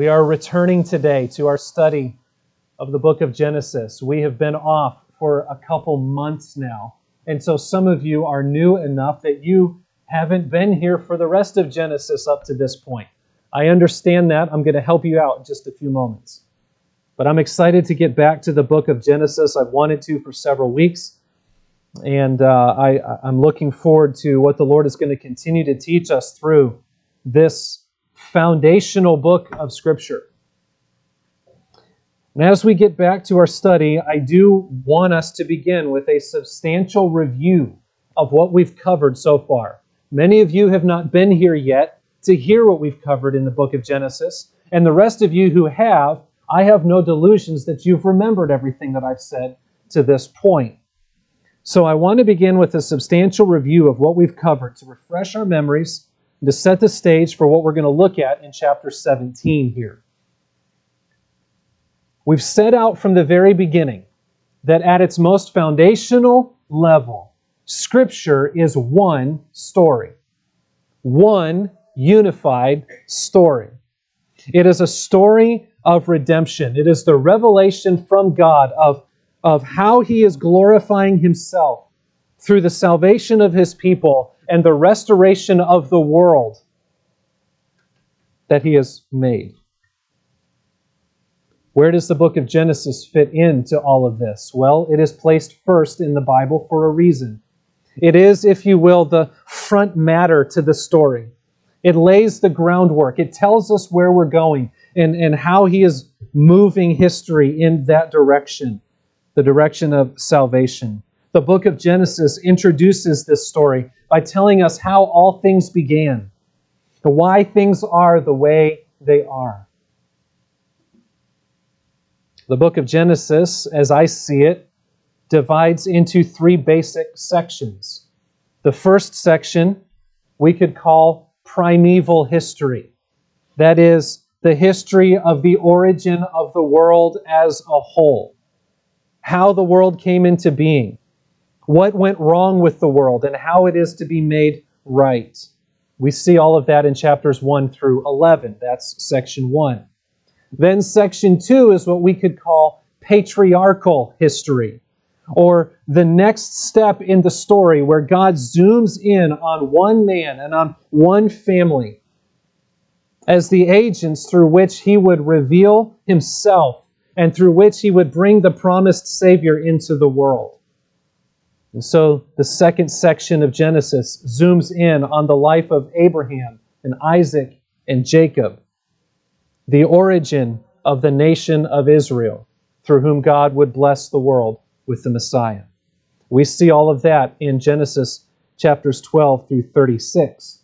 We are returning today to our study of the book of Genesis. We have been off for a couple months now. And so some of you are new enough that you haven't been here for the rest of Genesis up to this point. I understand that. I'm going to help you out in just a few moments. But I'm excited to get back to the book of Genesis. I've wanted to for several weeks. And uh, I, I'm looking forward to what the Lord is going to continue to teach us through this foundational book of Scripture. And as we get back to our study, I do want us to begin with a substantial review of what we've covered so far. Many of you have not been here yet to hear what we've covered in the book of Genesis, and the rest of you who have, I have no delusions that you've remembered everything that I've said to this point. So I want to begin with a substantial review of what we've covered to refresh our memories and to set the stage for what we're going to look at in chapter 17 here. We've set out from the very beginning that at its most foundational level, Scripture is one story, one unified story. It is a story of redemption. It is the revelation from God of, of how He is glorifying Himself through the salvation of His people and the restoration of the world that He has made. Where does the book of Genesis fit into all of this? Well, it is placed first in the Bible for a reason. It is, if you will, the front matter to the story. It lays the groundwork. It tells us where we're going and, and how He is moving history in that direction, the direction of salvation. The book of Genesis introduces this story by telling us how all things began, the why things are the way they are. The book of Genesis, as I see it, divides into three basic sections. The first section we could call primeval history. That is, the history of the origin of the world as a whole. How the world came into being. What went wrong with the world and how it is to be made right. We see all of that in chapters 1 through 11. That's section 1. Then section two is what we could call patriarchal history, or the next step in the story where God zooms in on one man and on one family as the agents through which he would reveal himself and through which he would bring the promised Savior into the world. And so the second section of Genesis zooms in on the life of Abraham and Isaac and Jacob the origin of the nation of Israel, through whom God would bless the world with the Messiah. We see all of that in Genesis chapters 12 through 36.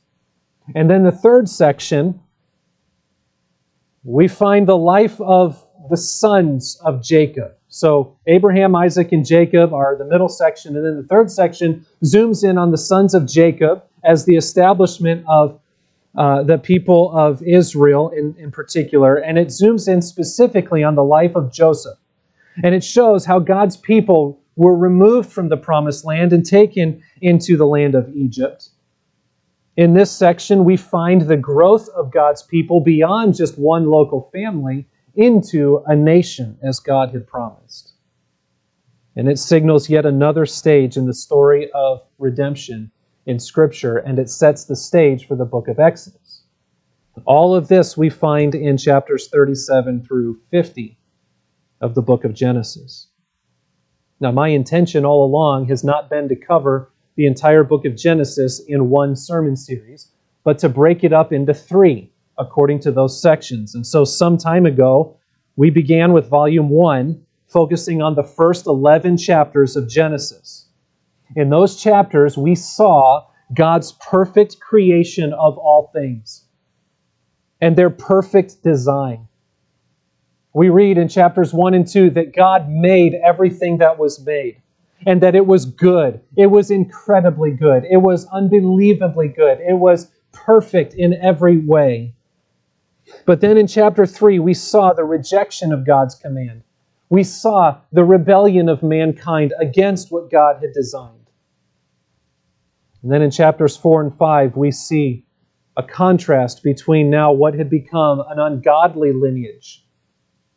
And then the third section, we find the life of the sons of Jacob. So Abraham, Isaac, and Jacob are the middle section. And then the third section zooms in on the sons of Jacob as the establishment of uh, the people of Israel in, in particular, and it zooms in specifically on the life of Joseph. And it shows how God's people were removed from the promised land and taken into the land of Egypt. In this section, we find the growth of God's people beyond just one local family into a nation, as God had promised. And it signals yet another stage in the story of redemption in Scripture, and it sets the stage for the book of Exodus. All of this we find in chapters 37 through 50 of the book of Genesis. Now, my intention all along has not been to cover the entire book of Genesis in one sermon series, but to break it up into three according to those sections. And so, some time ago, we began with volume one, focusing on the first 11 chapters of Genesis. In those chapters, we saw God's perfect creation of all things and their perfect design. We read in chapters 1 and 2 that God made everything that was made and that it was good. It was incredibly good. It was unbelievably good. It was perfect in every way. But then in chapter 3, we saw the rejection of God's command. We saw the rebellion of mankind against what God had designed. And then in chapters 4 and 5, we see a contrast between now what had become an ungodly lineage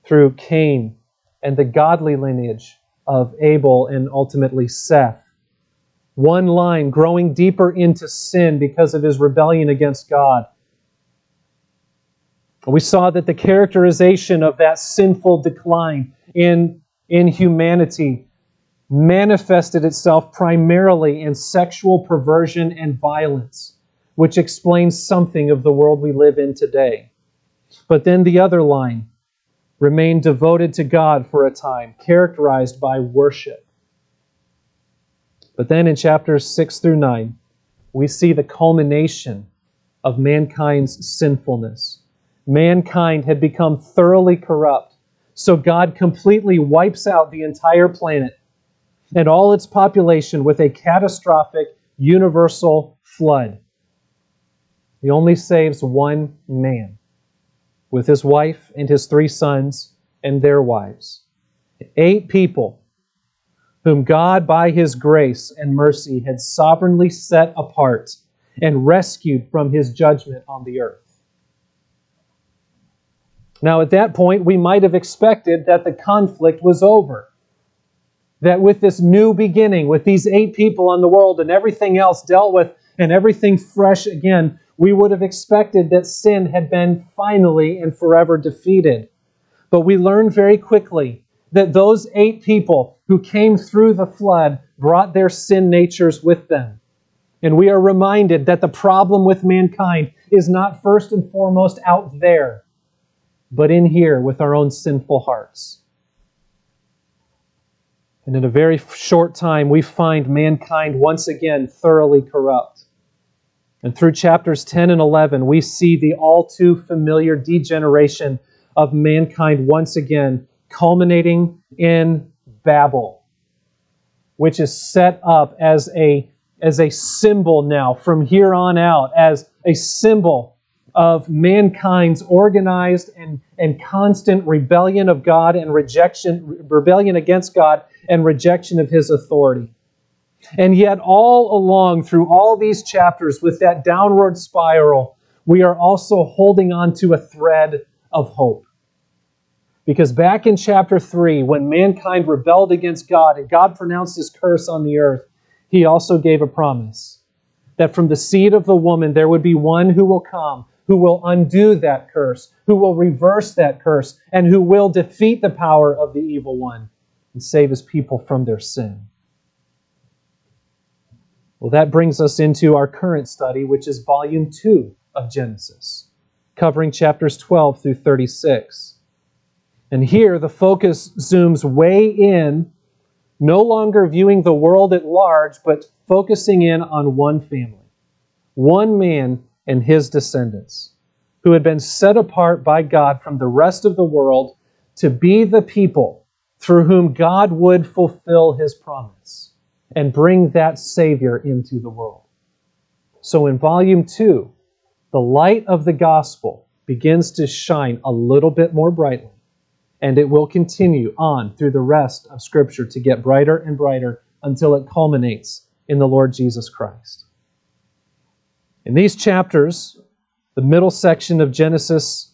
through Cain and the godly lineage of Abel and ultimately Seth. One line growing deeper into sin because of his rebellion against God. We saw that the characterization of that sinful decline in, in humanity manifested itself primarily in sexual perversion and violence, which explains something of the world we live in today. But then the other line remained devoted to God for a time, characterized by worship. But then in chapters 6 through 9, we see the culmination of mankind's sinfulness. Mankind had become thoroughly corrupt, so God completely wipes out the entire planet and all its population with a catastrophic universal flood. He only saves one man with his wife and his three sons and their wives. Eight people whom God, by his grace and mercy, had sovereignly set apart and rescued from his judgment on the earth. Now, at that point, we might have expected that the conflict was over that with this new beginning, with these eight people on the world and everything else dealt with and everything fresh again, we would have expected that sin had been finally and forever defeated. But we learned very quickly that those eight people who came through the flood brought their sin natures with them. And we are reminded that the problem with mankind is not first and foremost out there, but in here with our own sinful hearts. And in a very short time, we find mankind once again thoroughly corrupt. And through chapters 10 and 11, we see the all too familiar degeneration of mankind once again, culminating in Babel, which is set up as a, as a symbol now from here on out, as a symbol of mankind's organized and, and constant rebellion of God and rejection, rebellion against God and rejection of his authority. And yet, all along through all these chapters, with that downward spiral, we are also holding on to a thread of hope. Because back in chapter 3, when mankind rebelled against God and God pronounced his curse on the earth, he also gave a promise that from the seed of the woman there would be one who will come, who will undo that curse, who will reverse that curse, and who will defeat the power of the evil one and save his people from their sin. Well, that brings us into our current study, which is volume 2 of Genesis, covering chapters 12 through 36. And here the focus zooms way in, no longer viewing the world at large, but focusing in on one family, one man and his descendants, who had been set apart by God from the rest of the world to be the people through whom God would fulfill his promise and bring that Savior into the world. So in volume two, the light of the gospel begins to shine a little bit more brightly, and it will continue on through the rest of Scripture to get brighter and brighter until it culminates in the Lord Jesus Christ. In these chapters, the middle section of Genesis,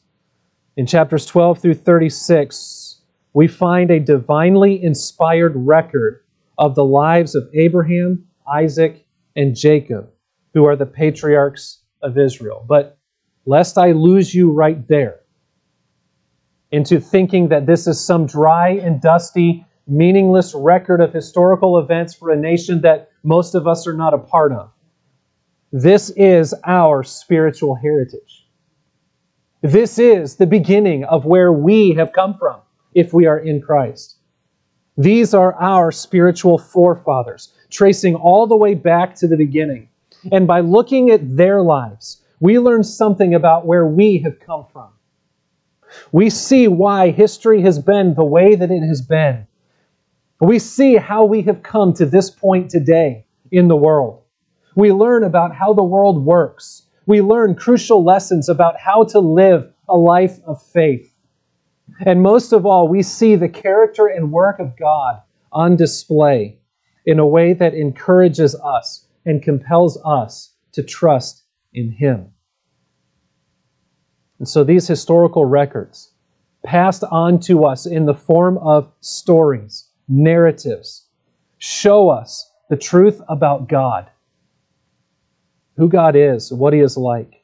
in chapters 12 through 36, we find a divinely inspired record of the lives of Abraham, Isaac, and Jacob, who are the patriarchs of Israel. But lest I lose you right there into thinking that this is some dry and dusty, meaningless record of historical events for a nation that most of us are not a part of. This is our spiritual heritage. This is the beginning of where we have come from if we are in Christ. These are our spiritual forefathers, tracing all the way back to the beginning. And by looking at their lives, we learn something about where we have come from. We see why history has been the way that it has been. We see how we have come to this point today in the world. We learn about how the world works. We learn crucial lessons about how to live a life of faith. And most of all, we see the character and work of God on display in a way that encourages us and compels us to trust in Him. And so these historical records, passed on to us in the form of stories, narratives, show us the truth about God, who God is, what He is like.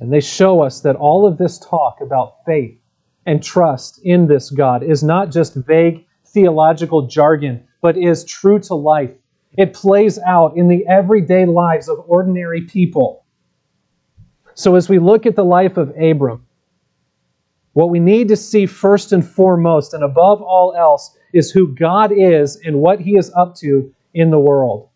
And they show us that all of this talk about faith and trust in this God is not just vague theological jargon, but is true to life. It plays out in the everyday lives of ordinary people. So, as we look at the life of Abram, what we need to see first and foremost, and above all else, is who God is and what He is up to in the world.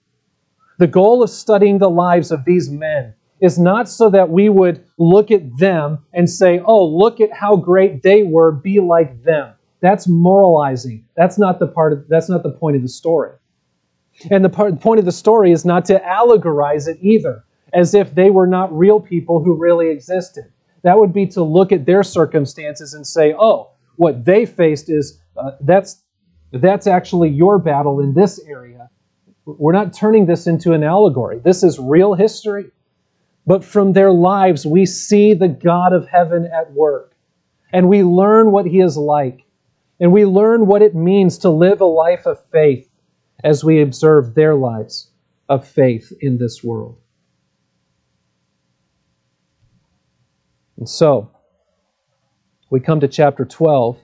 The goal of studying the lives of these men is not so that we would look at them and say, oh, look at how great they were, be like them. That's moralizing. That's not the part of, that's not the point of the story. And the part, point of the story is not to allegorize it either, as if they were not real people who really existed. That would be to look at their circumstances and say, oh, what they faced is uh, that's, that's actually your battle in this area. We're not turning this into an allegory. This is real history. But from their lives, we see the God of heaven at work. And we learn what he is like. And we learn what it means to live a life of faith as we observe their lives of faith in this world. And so, we come to chapter 12,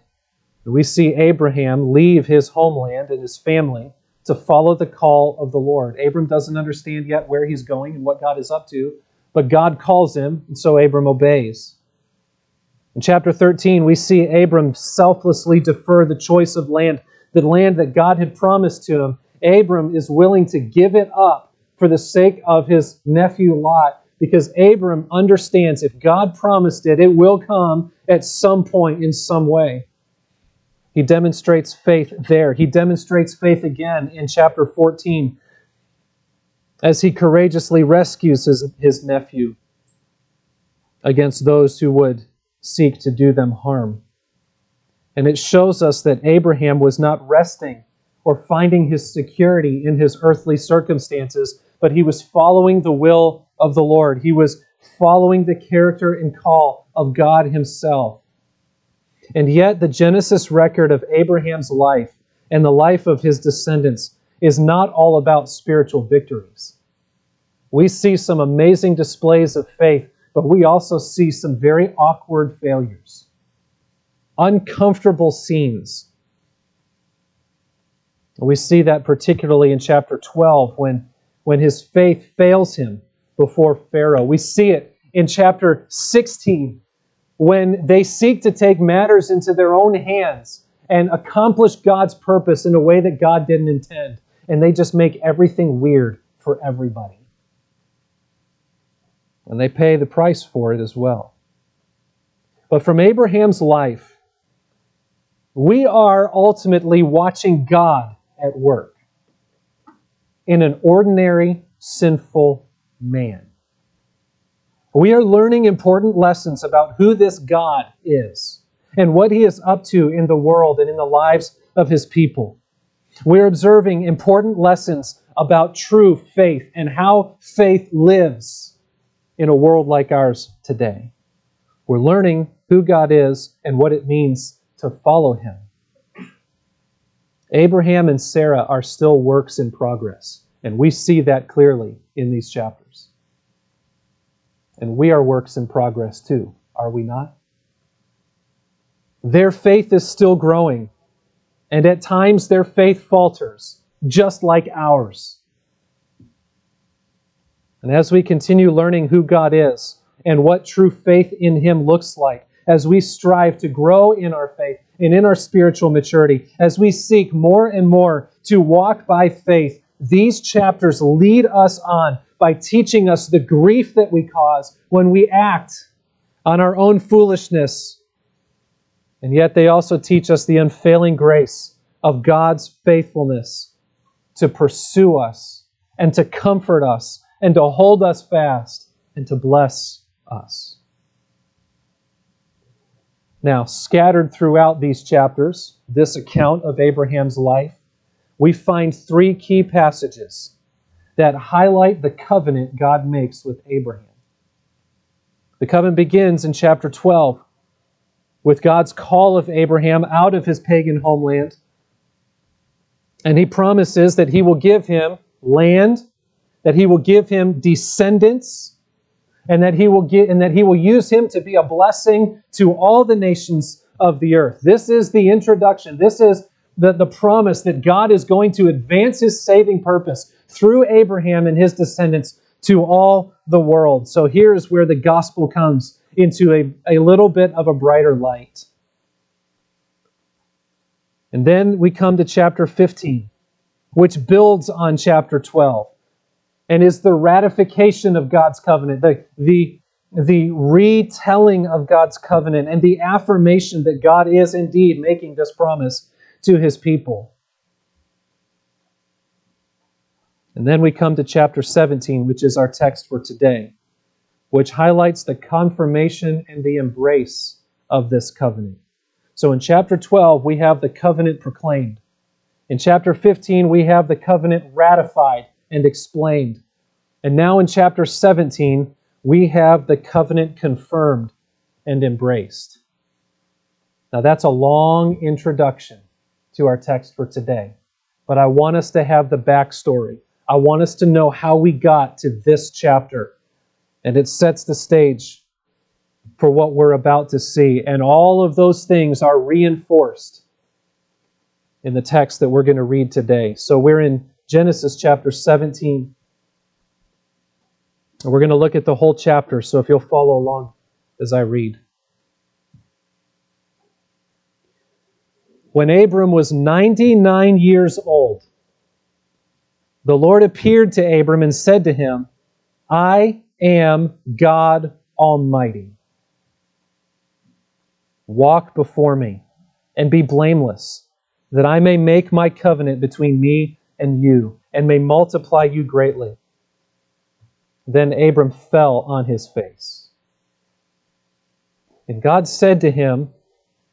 and we see Abraham leave his homeland and his family to follow the call of the Lord. Abram doesn't understand yet where he's going and what God is up to, but God calls him, and so Abram obeys. In chapter 13, we see Abram selflessly defer the choice of land, the land that God had promised to him. Abram is willing to give it up for the sake of his nephew Lot because Abram understands if God promised it, it will come at some point in some way. He demonstrates faith there. He demonstrates faith again in chapter 14 as he courageously rescues his, his nephew against those who would seek to do them harm. And it shows us that Abraham was not resting or finding his security in his earthly circumstances, but he was following the will of the Lord. He was following the character and call of God Himself. And yet, the Genesis record of Abraham's life and the life of his descendants is not all about spiritual victories. We see some amazing displays of faith, but we also see some very awkward failures, uncomfortable scenes. We see that particularly in chapter 12 when, when his faith fails him before Pharaoh. We see it in chapter 16 when they seek to take matters into their own hands and accomplish God's purpose in a way that God didn't intend. And they just make everything weird for everybody. And they pay the price for it as well. But from Abraham's life, we are ultimately watching God at work in an ordinary, sinful man. We are learning important lessons about who this God is and what he is up to in the world and in the lives of his people. We're observing important lessons about true faith and how faith lives in a world like ours today. We're learning who God is and what it means to follow him. Abraham and Sarah are still works in progress, and we see that clearly in these chapters. And we are works in progress too, are we not? Their faith is still growing, and at times their faith falters, just like ours. And as we continue learning who God is and what true faith in Him looks like, as we strive to grow in our faith and in our spiritual maturity, as we seek more and more to walk by faith, these chapters lead us on by teaching us the grief that we cause when we act on our own foolishness. And yet they also teach us the unfailing grace of God's faithfulness to pursue us and to comfort us and to hold us fast and to bless us. Now, scattered throughout these chapters, this account of Abraham's life, we find three key passages that highlight the covenant God makes with Abraham. The covenant begins in chapter 12 with God's call of Abraham out of his pagan homeland. And he promises that he will give him land, that he will give him descendants, and that he will get and that he will use him to be a blessing to all the nations of the earth. This is the introduction. This is the, the promise that God is going to advance his saving purpose through Abraham and his descendants to all the world. So here's where the gospel comes into a, a little bit of a brighter light. And then we come to chapter 15, which builds on chapter 12 and is the ratification of God's covenant, the, the, the retelling of God's covenant, and the affirmation that God is indeed making this promise to his people. And then we come to chapter 17, which is our text for today, which highlights the confirmation and the embrace of this covenant. So in chapter 12, we have the covenant proclaimed. In chapter 15, we have the covenant ratified and explained. And now in chapter 17, we have the covenant confirmed and embraced. Now, that's a long introduction to our text for today, but I want us to have the backstory. I want us to know how we got to this chapter, and it sets the stage for what we're about to see. And all of those things are reinforced in the text that we're going to read today. So we're in Genesis chapter 17. And we're going to look at the whole chapter, so if you'll follow along as I read. When Abram was 99 years old, the Lord appeared to Abram and said to him, I am God Almighty. Walk before me and be blameless that I may make my covenant between me and you, and may multiply you greatly. Then Abram fell on his face. And God said to him,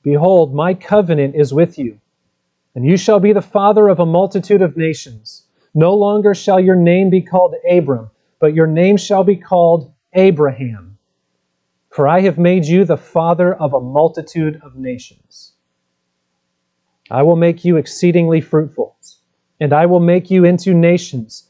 Behold, my covenant is with you, and you shall be the father of a multitude of nations. No longer shall your name be called Abram, but your name shall be called Abraham. For I have made you the father of a multitude of nations. I will make you exceedingly fruitful, and I will make you into nations,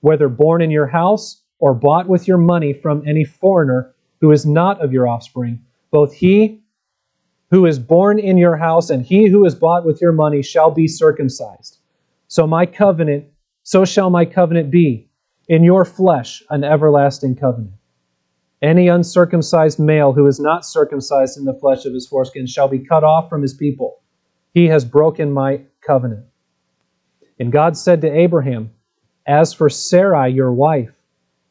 whether born in your house or bought with your money from any foreigner who is not of your offspring, both he who is born in your house and he who is bought with your money shall be circumcised. So my covenant, so shall my covenant be in your flesh, an everlasting covenant. Any uncircumcised male who is not circumcised in the flesh of his foreskin shall be cut off from his people. He has broken my covenant. And God said to Abraham, As for Sarai, your wife,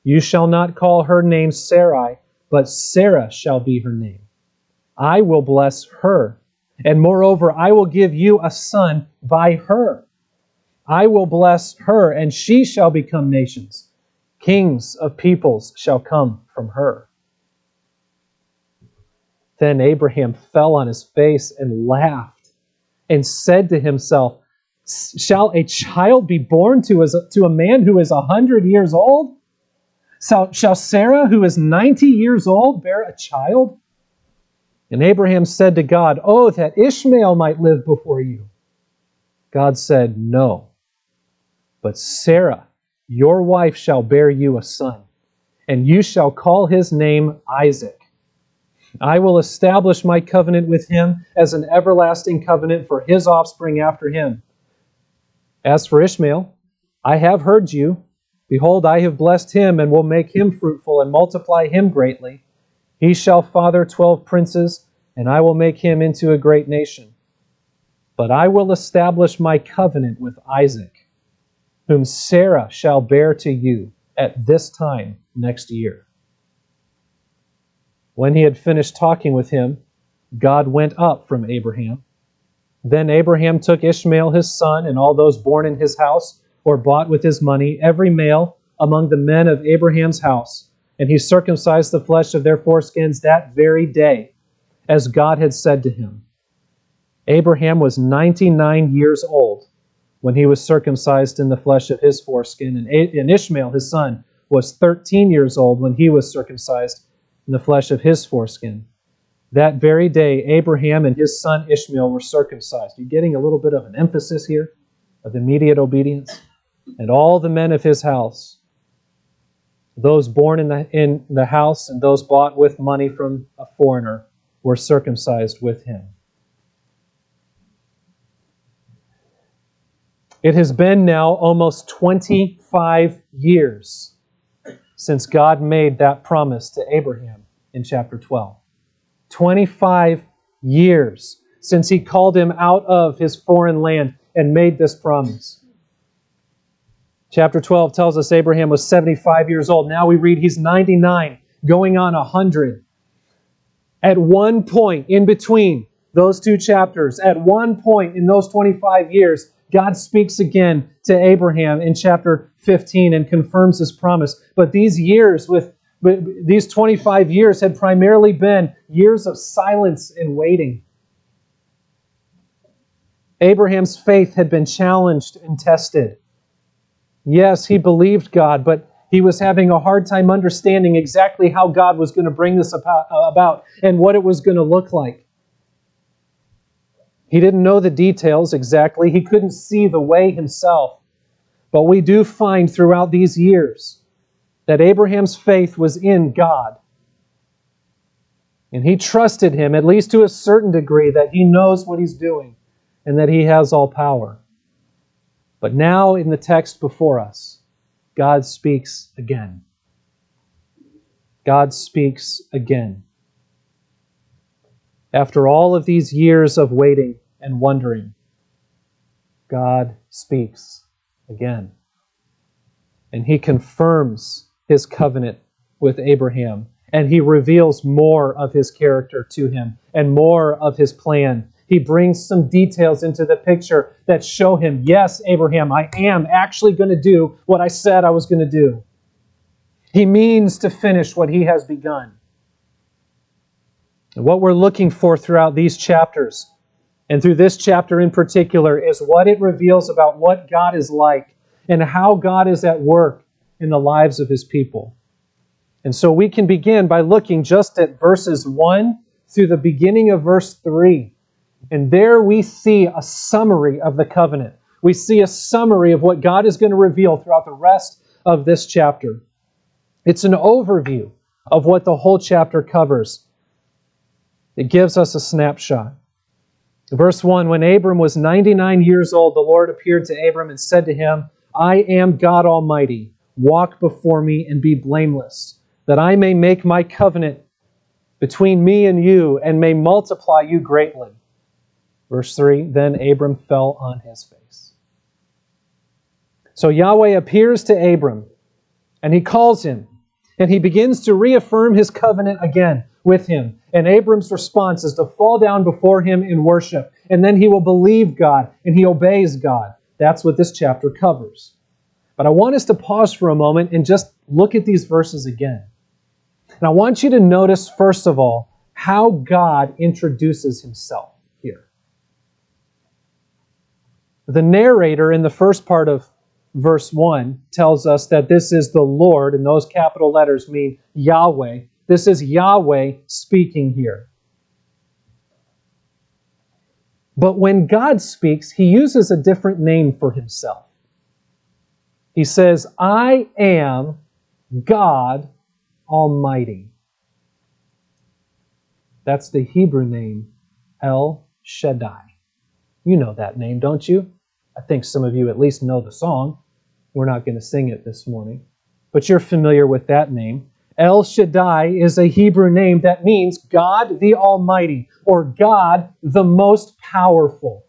you shall not call her name Sarai, but Sarah shall be her name. I will bless her, and moreover, I will give you a son by her. I will bless her, and she shall become nations. Kings of peoples shall come from her. Then Abraham fell on his face and laughed, and said to himself, Shall a child be born to, a, to a man who is a hundred years old? Shall, shall Sarah, who is ninety years old, bear a child? And Abraham said to God, Oh, that Ishmael might live before you. God said, No. But Sarah, your wife, shall bear you a son, and you shall call his name Isaac. I will establish my covenant with him as an everlasting covenant for his offspring after him. As for Ishmael, I have heard you. Behold, I have blessed him and will make him fruitful and multiply him greatly. He shall father twelve princes, and I will make him into a great nation. But I will establish my covenant with Isaac, whom Sarah shall bear to you at this time next year. When he had finished talking with him, God went up from Abraham. Then Abraham took Ishmael his son and all those born in his house or bought with his money, every male among the men of Abraham's house, and he circumcised the flesh of their foreskins that very day, as God had said to him. Abraham was 99 years old when he was circumcised in the flesh of his foreskin, and Ishmael, his son, was 13 years old when he was circumcised in the flesh of his foreskin. That very day, Abraham and his son Ishmael were circumcised. You're getting a little bit of an emphasis here of immediate obedience. And all the men of his house, those born in the, in the house and those bought with money from a foreigner, were circumcised with him. It has been now almost 25 years since God made that promise to Abraham in chapter 12. 25 years since he called him out of his foreign land and made this promise. Chapter 12 tells us Abraham was 75 years old. Now we read he's 99, going on 100. At one point in between those two chapters, at one point in those 25 years, God speaks again to Abraham in chapter 15 and confirms his promise. But these years with these 25 years had primarily been years of silence and waiting. Abraham's faith had been challenged and tested. Yes, he believed God, but he was having a hard time understanding exactly how God was going to bring this about and what it was going to look like. He didn't know the details exactly, he couldn't see the way himself. But we do find throughout these years that Abraham's faith was in God. And he trusted him, at least to a certain degree, that he knows what he's doing and that he has all power. But now, in the text before us, God speaks again. God speaks again. After all of these years of waiting and wondering, God speaks again. And he confirms his covenant with Abraham, and he reveals more of his character to him and more of his plan. He brings some details into the picture that show him, yes, Abraham, I am actually going to do what I said I was going to do. He means to finish what he has begun. And what we're looking for throughout these chapters, and through this chapter in particular, is what it reveals about what God is like and how God is at work in the lives of his people. And so we can begin by looking just at verses 1 through the beginning of verse 3. And there we see a summary of the covenant. We see a summary of what God is going to reveal throughout the rest of this chapter. It's an overview of what the whole chapter covers. It gives us a snapshot. Verse 1 When Abram was 99 years old, the Lord appeared to Abram and said to him, I am God Almighty. Walk before me and be blameless, that I may make my covenant between me and you and may multiply you greatly. Verse 3 Then Abram fell on his face. So Yahweh appears to Abram and he calls him and he begins to reaffirm his covenant again with him. And Abram's response is to fall down before him in worship. And then he will believe God and he obeys God. That's what this chapter covers. But I want us to pause for a moment and just look at these verses again. And I want you to notice, first of all, how God introduces himself here. The narrator in the first part of verse 1 tells us that this is the Lord, and those capital letters mean Yahweh, this is Yahweh speaking here. But when God speaks, he uses a different name for himself. He says, I am God Almighty. That's the Hebrew name, El Shaddai. You know that name, don't you? I think some of you at least know the song. We're not going to sing it this morning, but you're familiar with that name. El Shaddai is a Hebrew name that means God the Almighty or God the Most Powerful.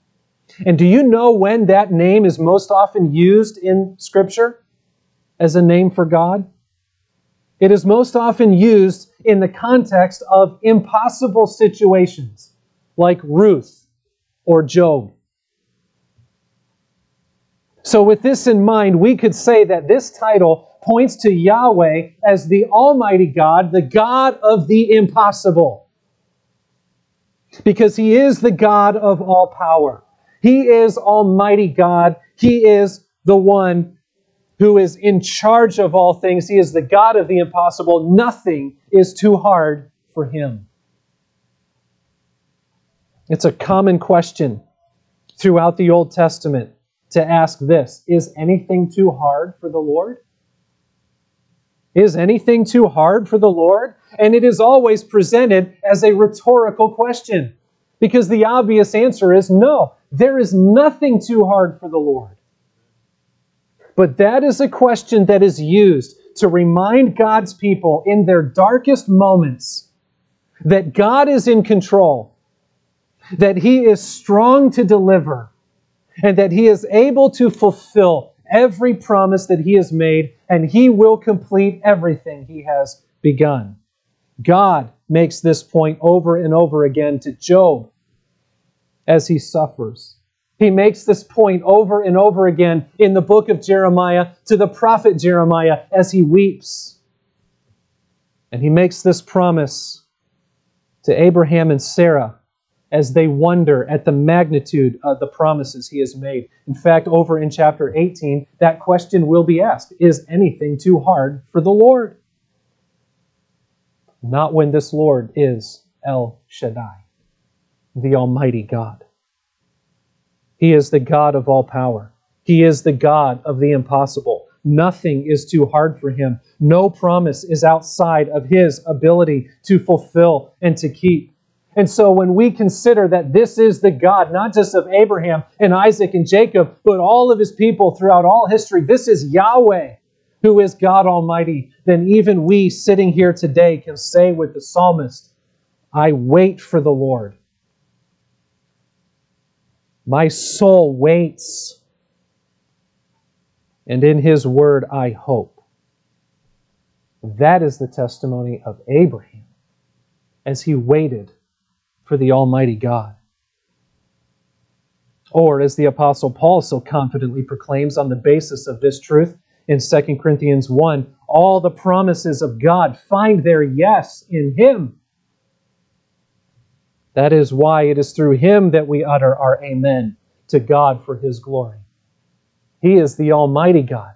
And do you know when that name is most often used in Scripture as a name for God? It is most often used in the context of impossible situations like Ruth or Job. So, with this in mind, we could say that this title points to Yahweh as the Almighty God, the God of the impossible. Because He is the God of all power. He is Almighty God. He is the one who is in charge of all things. He is the God of the impossible. Nothing is too hard for him. It's a common question throughout the Old Testament to ask this Is anything too hard for the Lord? Is anything too hard for the Lord? And it is always presented as a rhetorical question because the obvious answer is no, there is nothing too hard for the Lord. But that is a question that is used to remind God's people in their darkest moments that God is in control, that He is strong to deliver, and that He is able to fulfill every promise that He has made, and He will complete everything He has begun. God makes this point over and over again to Job as he suffers. He makes this point over and over again in the book of Jeremiah to the prophet Jeremiah as he weeps. And he makes this promise to Abraham and Sarah as they wonder at the magnitude of the promises he has made. In fact, over in chapter 18, that question will be asked Is anything too hard for the Lord? Not when this Lord is El Shaddai, the Almighty God. He is the God of all power. He is the God of the impossible. Nothing is too hard for him. No promise is outside of his ability to fulfill and to keep. And so when we consider that this is the God, not just of Abraham and Isaac and Jacob, but all of his people throughout all history, this is Yahweh who is God Almighty, then even we sitting here today can say with the psalmist, I wait for the Lord. My soul waits, and in his word I hope. That is the testimony of Abraham as he waited for the Almighty God. Or, as the Apostle Paul so confidently proclaims on the basis of this truth in 2 Corinthians 1, all the promises of God find their yes in Him that is why it is through him that we utter our amen to God for his glory. He is the Almighty God.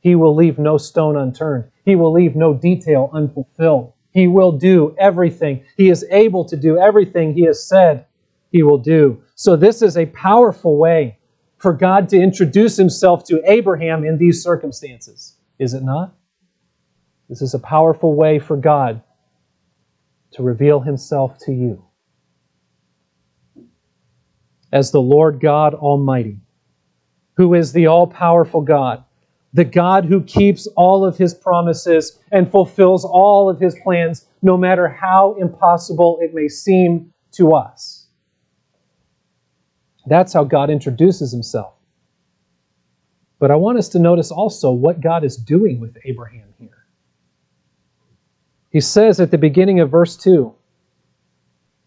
He will leave no stone unturned. He will leave no detail unfulfilled. He will do everything. He is able to do everything he has said he will do. So, this is a powerful way for God to introduce himself to Abraham in these circumstances, is it not? This is a powerful way for God to reveal himself to you as the Lord God Almighty, who is the all powerful God, the God who keeps all of his promises and fulfills all of his plans, no matter how impossible it may seem to us. That's how God introduces himself. But I want us to notice also what God is doing with Abraham here. He says at the beginning of verse 2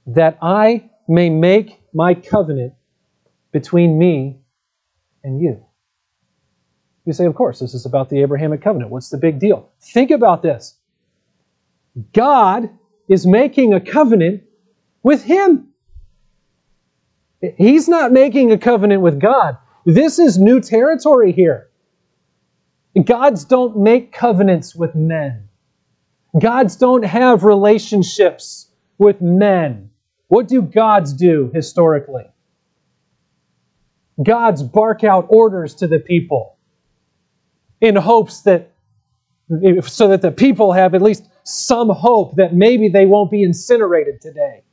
that I may make my covenant between me and you. You say, of course, this is about the Abrahamic covenant. What's the big deal? Think about this. God is making a covenant with him. He's not making a covenant with God. This is new territory here. Gods don't make covenants with men. Gods don't have relationships with men. What do gods do historically? Gods bark out orders to the people in hopes that, so that the people have at least some hope that maybe they won't be incinerated today.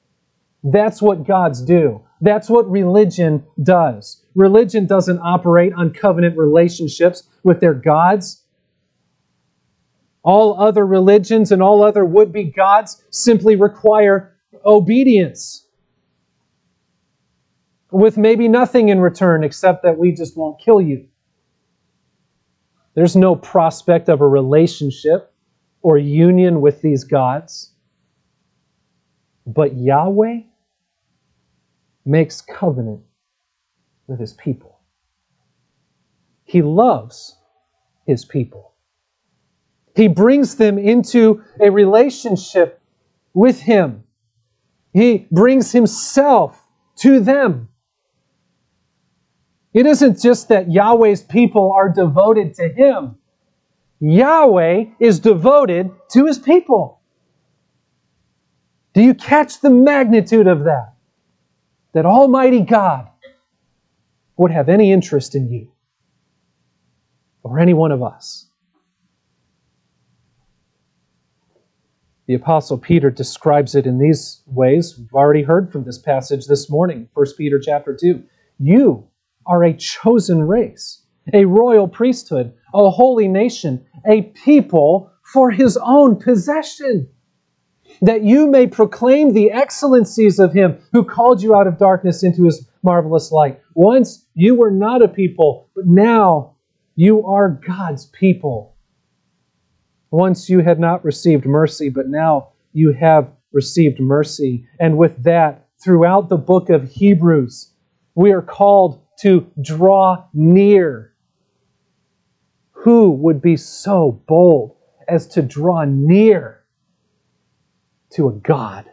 That's what gods do. That's what religion does. Religion doesn't operate on covenant relationships with their gods. All other religions and all other would be gods simply require obedience with maybe nothing in return except that we just won't kill you. There's no prospect of a relationship or union with these gods. But Yahweh makes covenant with his people. He loves his people. He brings them into a relationship with him. He brings himself to them. It isn't just that Yahweh's people are devoted to him. Yahweh is devoted to his people. Do you catch the magnitude of that? That Almighty God would have any interest in you or any one of us. The Apostle Peter describes it in these ways. We've already heard from this passage this morning, 1 Peter chapter 2. You are a chosen race, a royal priesthood, a holy nation, a people for his own possession that you may proclaim the excellencies of him who called you out of darkness into his marvelous light. Once you were not a people, but now you are God's people. Once you had not received mercy, but now you have received mercy. And with that, throughout the book of Hebrews, we are called to draw near. Who would be so bold as to draw near to a God.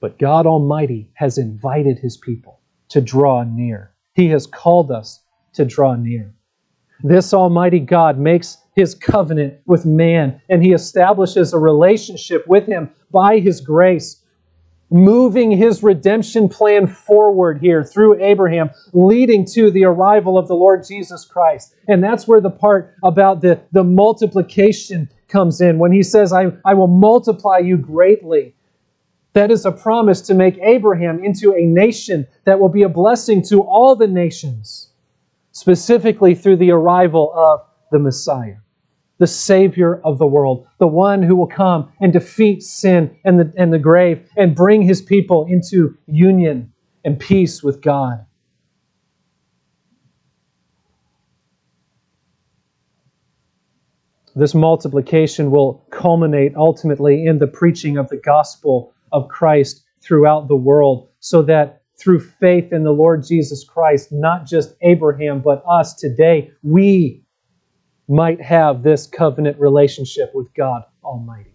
But God Almighty has invited His people to draw near. He has called us to draw near. This Almighty God makes His covenant with man, and He establishes a relationship with Him by His grace, moving His redemption plan forward here through Abraham, leading to the arrival of the Lord Jesus Christ. And that's where the part about the, the multiplication comes in when he says, I, I will multiply you greatly. That is a promise to make Abraham into a nation that will be a blessing to all the nations, specifically through the arrival of the Messiah, the Savior of the world, the one who will come and defeat sin and the, and the grave and bring his people into union and peace with God. This multiplication will culminate ultimately in the preaching of the gospel of Christ throughout the world, so that through faith in the Lord Jesus Christ, not just Abraham, but us today, we might have this covenant relationship with God Almighty.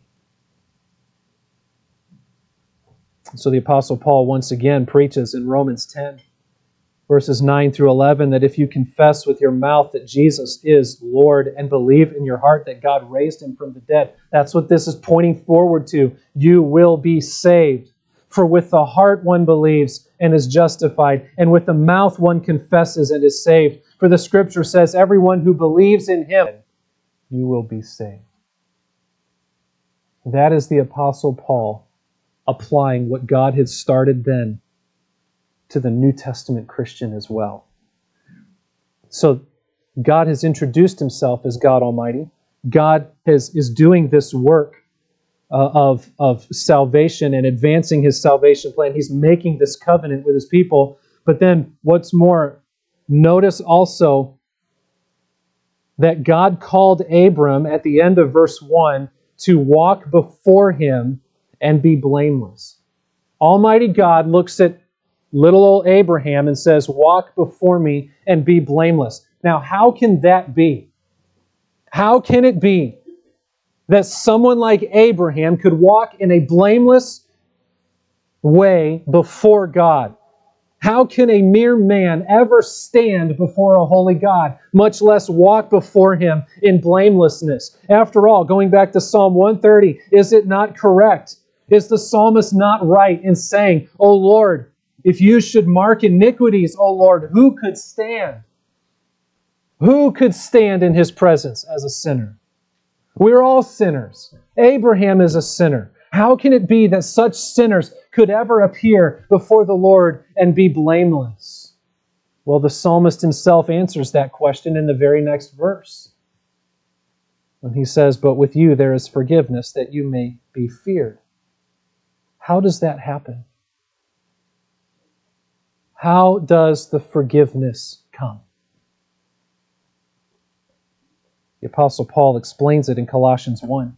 So the Apostle Paul once again preaches in Romans 10 verses 9 through 11 that if you confess with your mouth that Jesus is Lord and believe in your heart that God raised him from the dead, that's what this is pointing forward to. You will be saved. For with the heart one believes and is justified, and with the mouth one confesses and is saved. For the scripture says, Everyone who believes in him, you will be saved. That is the Apostle Paul applying what God had started then to the New Testament Christian as well. So God has introduced himself as God Almighty. God has, is doing this work uh, of, of salvation and advancing his salvation plan. He's making this covenant with his people. But then, what's more, notice also that God called Abram at the end of verse 1 to walk before him and be blameless. Almighty God looks at little old Abraham and says, Walk before me and be blameless. Now, how can that be? How can it be that someone like Abraham could walk in a blameless way before God? How can a mere man ever stand before a holy God, much less walk before him in blamelessness? After all, going back to Psalm 130, is it not correct? Is the psalmist not right in saying, O Lord, if you should mark iniquities, O Lord, who could stand? Who could stand in his presence as a sinner? We're all sinners. Abraham is a sinner. How can it be that such sinners could ever appear before the Lord and be blameless? Well, the psalmist himself answers that question in the very next verse. When he says, But with you there is forgiveness, that you may be feared. How does that happen? How does the forgiveness come? The Apostle Paul explains it in Colossians 1,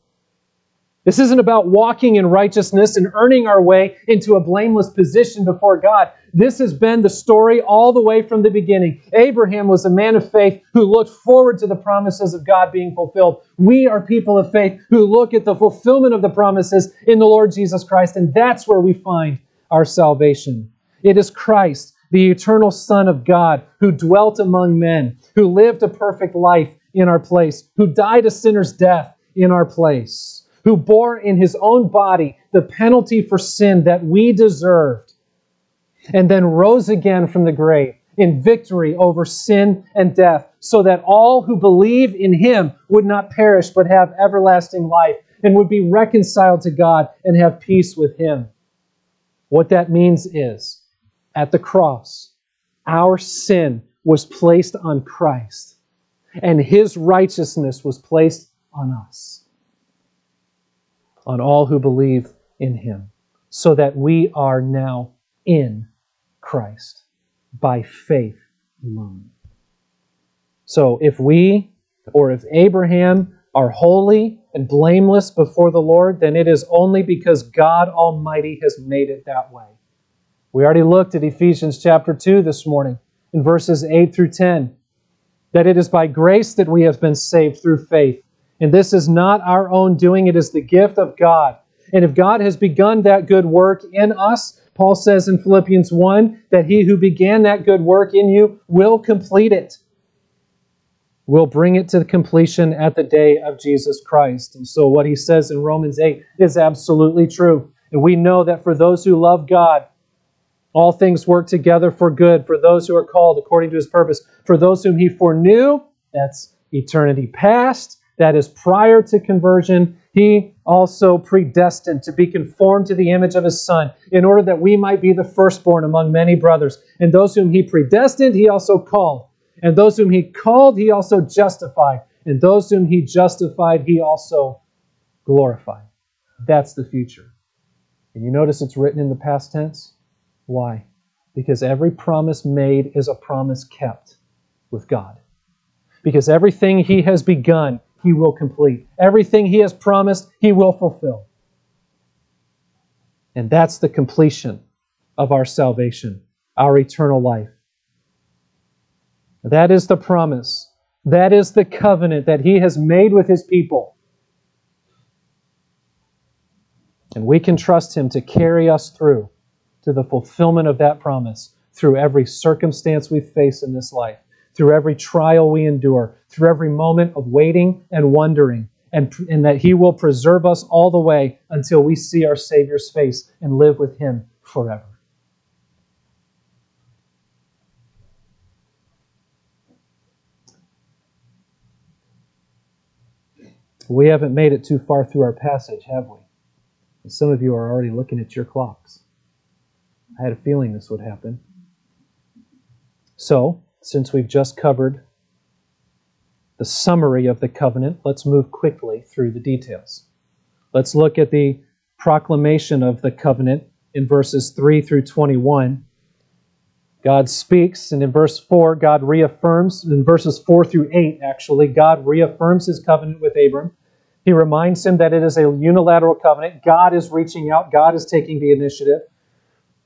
This isn't about walking in righteousness and earning our way into a blameless position before God. This has been the story all the way from the beginning. Abraham was a man of faith who looked forward to the promises of God being fulfilled. We are people of faith who look at the fulfillment of the promises in the Lord Jesus Christ, and that's where we find our salvation. It is Christ, the eternal Son of God, who dwelt among men, who lived a perfect life in our place, who died a sinner's death in our place who bore in his own body the penalty for sin that we deserved, and then rose again from the grave in victory over sin and death, so that all who believe in him would not perish but have everlasting life and would be reconciled to God and have peace with him. What that means is, at the cross, our sin was placed on Christ, and his righteousness was placed on us on all who believe in him, so that we are now in Christ by faith alone. So if we or if Abraham are holy and blameless before the Lord, then it is only because God Almighty has made it that way. We already looked at Ephesians chapter 2 this morning in verses 8 through 10 that it is by grace that we have been saved through faith and this is not our own doing, it is the gift of God. And if God has begun that good work in us, Paul says in Philippians 1 that he who began that good work in you will complete it, will bring it to completion at the day of Jesus Christ. And so what he says in Romans 8 is absolutely true. And we know that for those who love God, all things work together for good for those who are called according to his purpose. For those whom he foreknew, that's eternity past, that is prior to conversion, he also predestined to be conformed to the image of his Son, in order that we might be the firstborn among many brothers. And those whom he predestined, he also called. And those whom he called, he also justified. And those whom he justified, he also glorified. That's the future. And you notice it's written in the past tense? Why? Because every promise made is a promise kept with God. Because everything he has begun, he will complete. Everything He has promised, He will fulfill. And that's the completion of our salvation, our eternal life. That is the promise. That is the covenant that He has made with His people. And we can trust Him to carry us through to the fulfillment of that promise through every circumstance we face in this life through every trial we endure, through every moment of waiting and wondering, and, and that He will preserve us all the way until we see our Savior's face and live with Him forever. We haven't made it too far through our passage, have we? Some of you are already looking at your clocks. I had a feeling this would happen. So, since we've just covered the summary of the covenant, let's move quickly through the details. Let's look at the proclamation of the covenant in verses 3 through 21. God speaks, and in verse 4, God reaffirms, in verses 4 through 8, actually, God reaffirms his covenant with Abram. He reminds him that it is a unilateral covenant. God is reaching out, God is taking the initiative.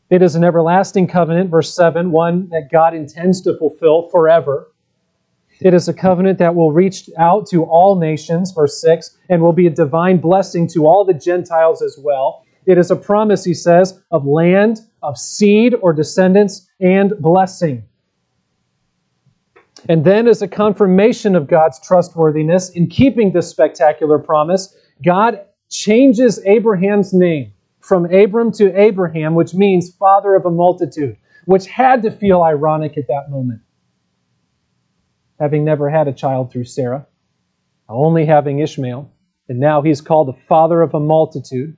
It is an everlasting covenant, verse 7, one that God intends to fulfill forever. It is a covenant that will reach out to all nations, verse 6, and will be a divine blessing to all the Gentiles as well. It is a promise, he says, of land, of seed or descendants and blessing. And then, as a confirmation of God's trustworthiness in keeping this spectacular promise, God changes Abraham's name from Abram to Abraham, which means father of a multitude, which had to feel ironic at that moment. Having never had a child through Sarah, only having Ishmael, and now he's called the father of a multitude.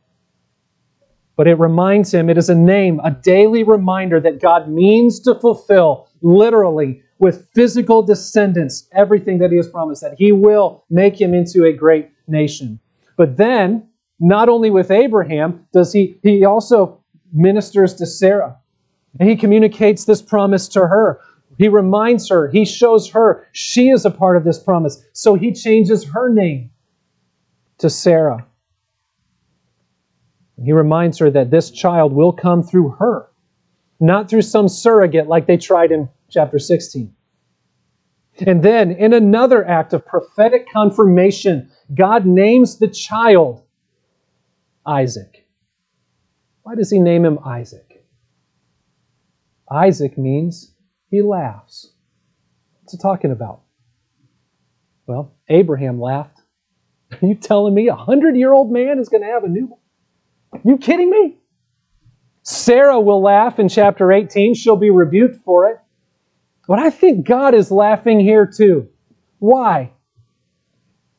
But it reminds him, it is a name, a daily reminder that God means to fulfill, literally, with physical descendants, everything that he has promised, that he will make him into a great nation. But then, not only with Abraham, does he, he also ministers to Sarah. And he communicates this promise to her. He reminds her, he shows her she is a part of this promise. So he changes her name to Sarah. He reminds her that this child will come through her, not through some surrogate like they tried in chapter 16. And then, in another act of prophetic confirmation, God names the child Isaac. Why does he name him Isaac? Isaac means he laughs. What's it talking about? Well, Abraham laughed. Are you telling me a hundred year old man is going to have a newborn? You kidding me? Sarah will laugh in chapter 18. She'll be rebuked for it. But I think God is laughing here too. Why?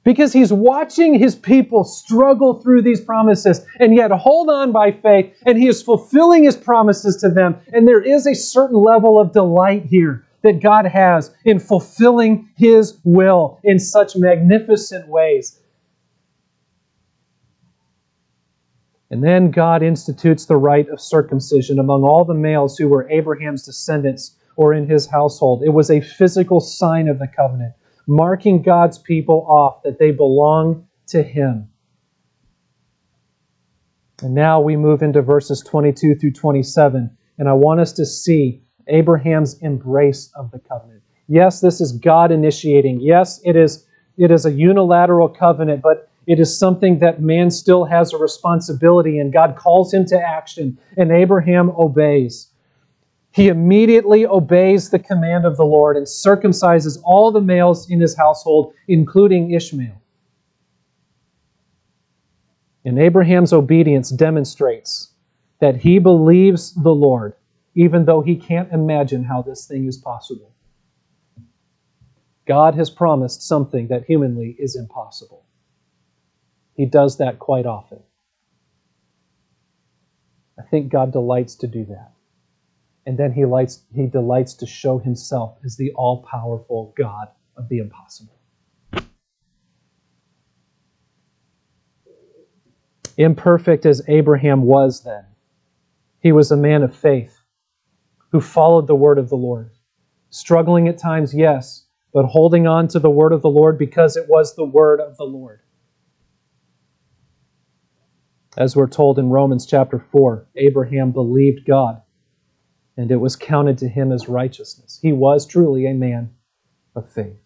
Because he's watching his people struggle through these promises and yet hold on by faith, and he is fulfilling his promises to them. And there is a certain level of delight here that God has in fulfilling his will in such magnificent ways. And then God institutes the rite of circumcision among all the males who were Abraham's descendants or in his household. It was a physical sign of the covenant, marking God's people off that they belong to him. And now we move into verses 22 through 27, and I want us to see Abraham's embrace of the covenant. Yes, this is God initiating. Yes, it is it is a unilateral covenant, but it is something that man still has a responsibility, and God calls him to action, and Abraham obeys. He immediately obeys the command of the Lord and circumcises all the males in his household, including Ishmael. And Abraham's obedience demonstrates that he believes the Lord, even though he can't imagine how this thing is possible. God has promised something that humanly is impossible. He does that quite often. I think God delights to do that. And then he, lights, he delights to show himself as the all powerful God of the impossible. Imperfect as Abraham was then, he was a man of faith who followed the word of the Lord. Struggling at times, yes, but holding on to the word of the Lord because it was the word of the Lord. As we're told in Romans chapter 4, Abraham believed God, and it was counted to him as righteousness. He was truly a man of faith.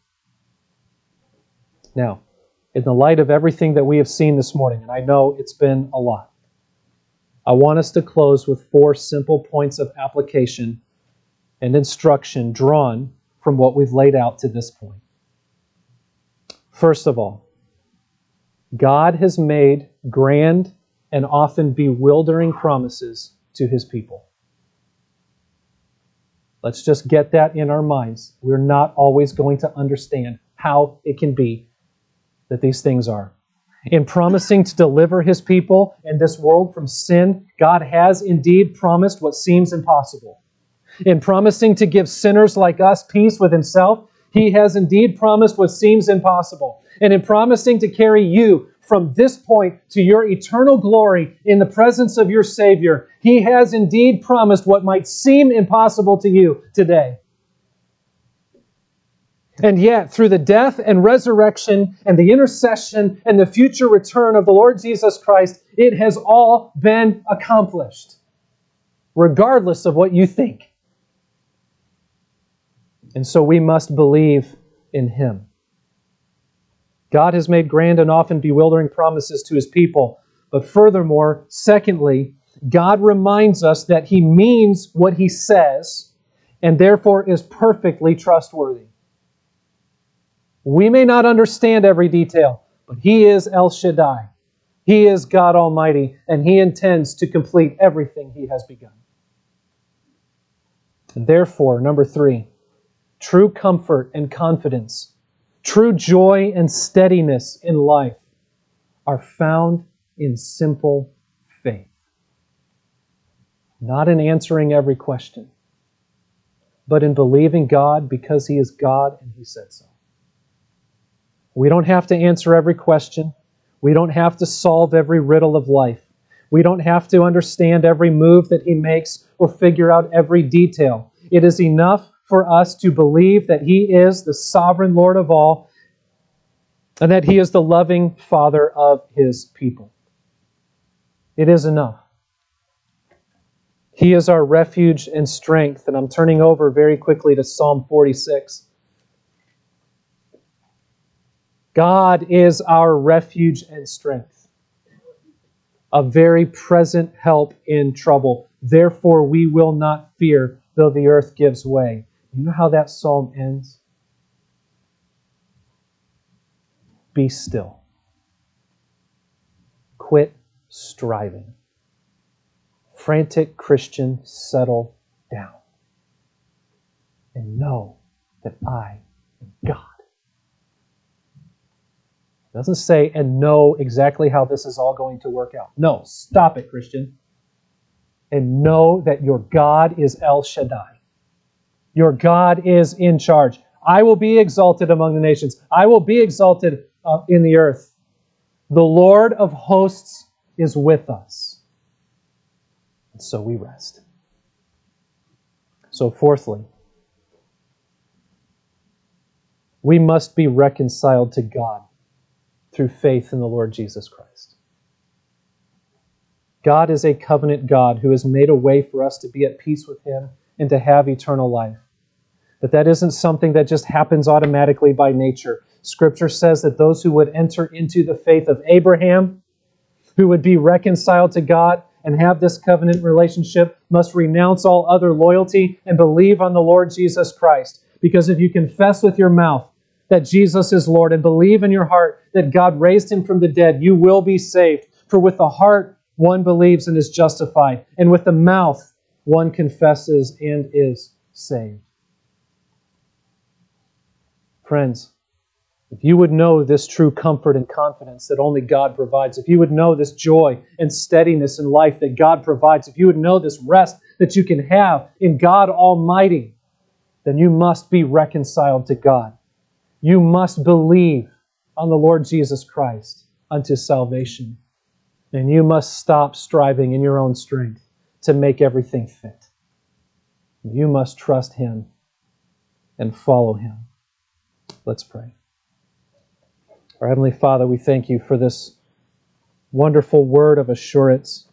Now, in the light of everything that we have seen this morning, and I know it's been a lot, I want us to close with four simple points of application and instruction drawn from what we've laid out to this point. First of all, God has made grand and often bewildering promises to his people. Let's just get that in our minds. We're not always going to understand how it can be that these things are. In promising to deliver his people and this world from sin, God has indeed promised what seems impossible. In promising to give sinners like us peace with himself, he has indeed promised what seems impossible. And in promising to carry you from this point to your eternal glory in the presence of your Savior, He has indeed promised what might seem impossible to you today. And yet, through the death and resurrection and the intercession and the future return of the Lord Jesus Christ, it has all been accomplished, regardless of what you think. And so we must believe in Him. God has made grand and often bewildering promises to his people. But furthermore, secondly, God reminds us that He means what He says and therefore is perfectly trustworthy. We may not understand every detail, but He is El Shaddai. He is God Almighty, and He intends to complete everything He has begun. And therefore, number three, true comfort and confidence, true joy and steadiness in life are found in simple faith. Not in answering every question, but in believing God because He is God and He said so. We don't have to answer every question. We don't have to solve every riddle of life. We don't have to understand every move that He makes or figure out every detail. It is enough for us to believe that He is the sovereign Lord of all and that He is the loving Father of His people. It is enough. He is our refuge and strength. And I'm turning over very quickly to Psalm 46. God is our refuge and strength, a very present help in trouble. Therefore, we will not fear, though the earth gives way. You know how that psalm ends? Be still. Quit striving. Frantic Christian, settle down and know that I am God. It doesn't say, and know exactly how this is all going to work out. No, stop it, Christian. And know that your God is El Shaddai. Your God is in charge. I will be exalted among the nations, I will be exalted uh, in the earth. The Lord of hosts is with us. And so we rest. So, fourthly, we must be reconciled to God through faith in the Lord Jesus Christ. God is a covenant God who has made a way for us to be at peace with Him and to have eternal life. But that isn't something that just happens automatically by nature. Scripture says that those who would enter into the faith of Abraham, who would be reconciled to God and have this covenant relationship, must renounce all other loyalty and believe on the Lord Jesus Christ. Because if you confess with your mouth that Jesus is Lord and believe in your heart that God raised him from the dead, you will be saved. For with the heart one believes and is justified, and with the mouth one confesses and is saved. Friends, if you would know this true comfort and confidence that only God provides, if you would know this joy and steadiness in life that God provides, if you would know this rest that you can have in God Almighty, then you must be reconciled to God. You must believe on the Lord Jesus Christ unto salvation. And you must stop striving in your own strength to make everything fit. You must trust Him and follow Him. Let's pray. Our Heavenly Father, we thank you for this wonderful word of assurance.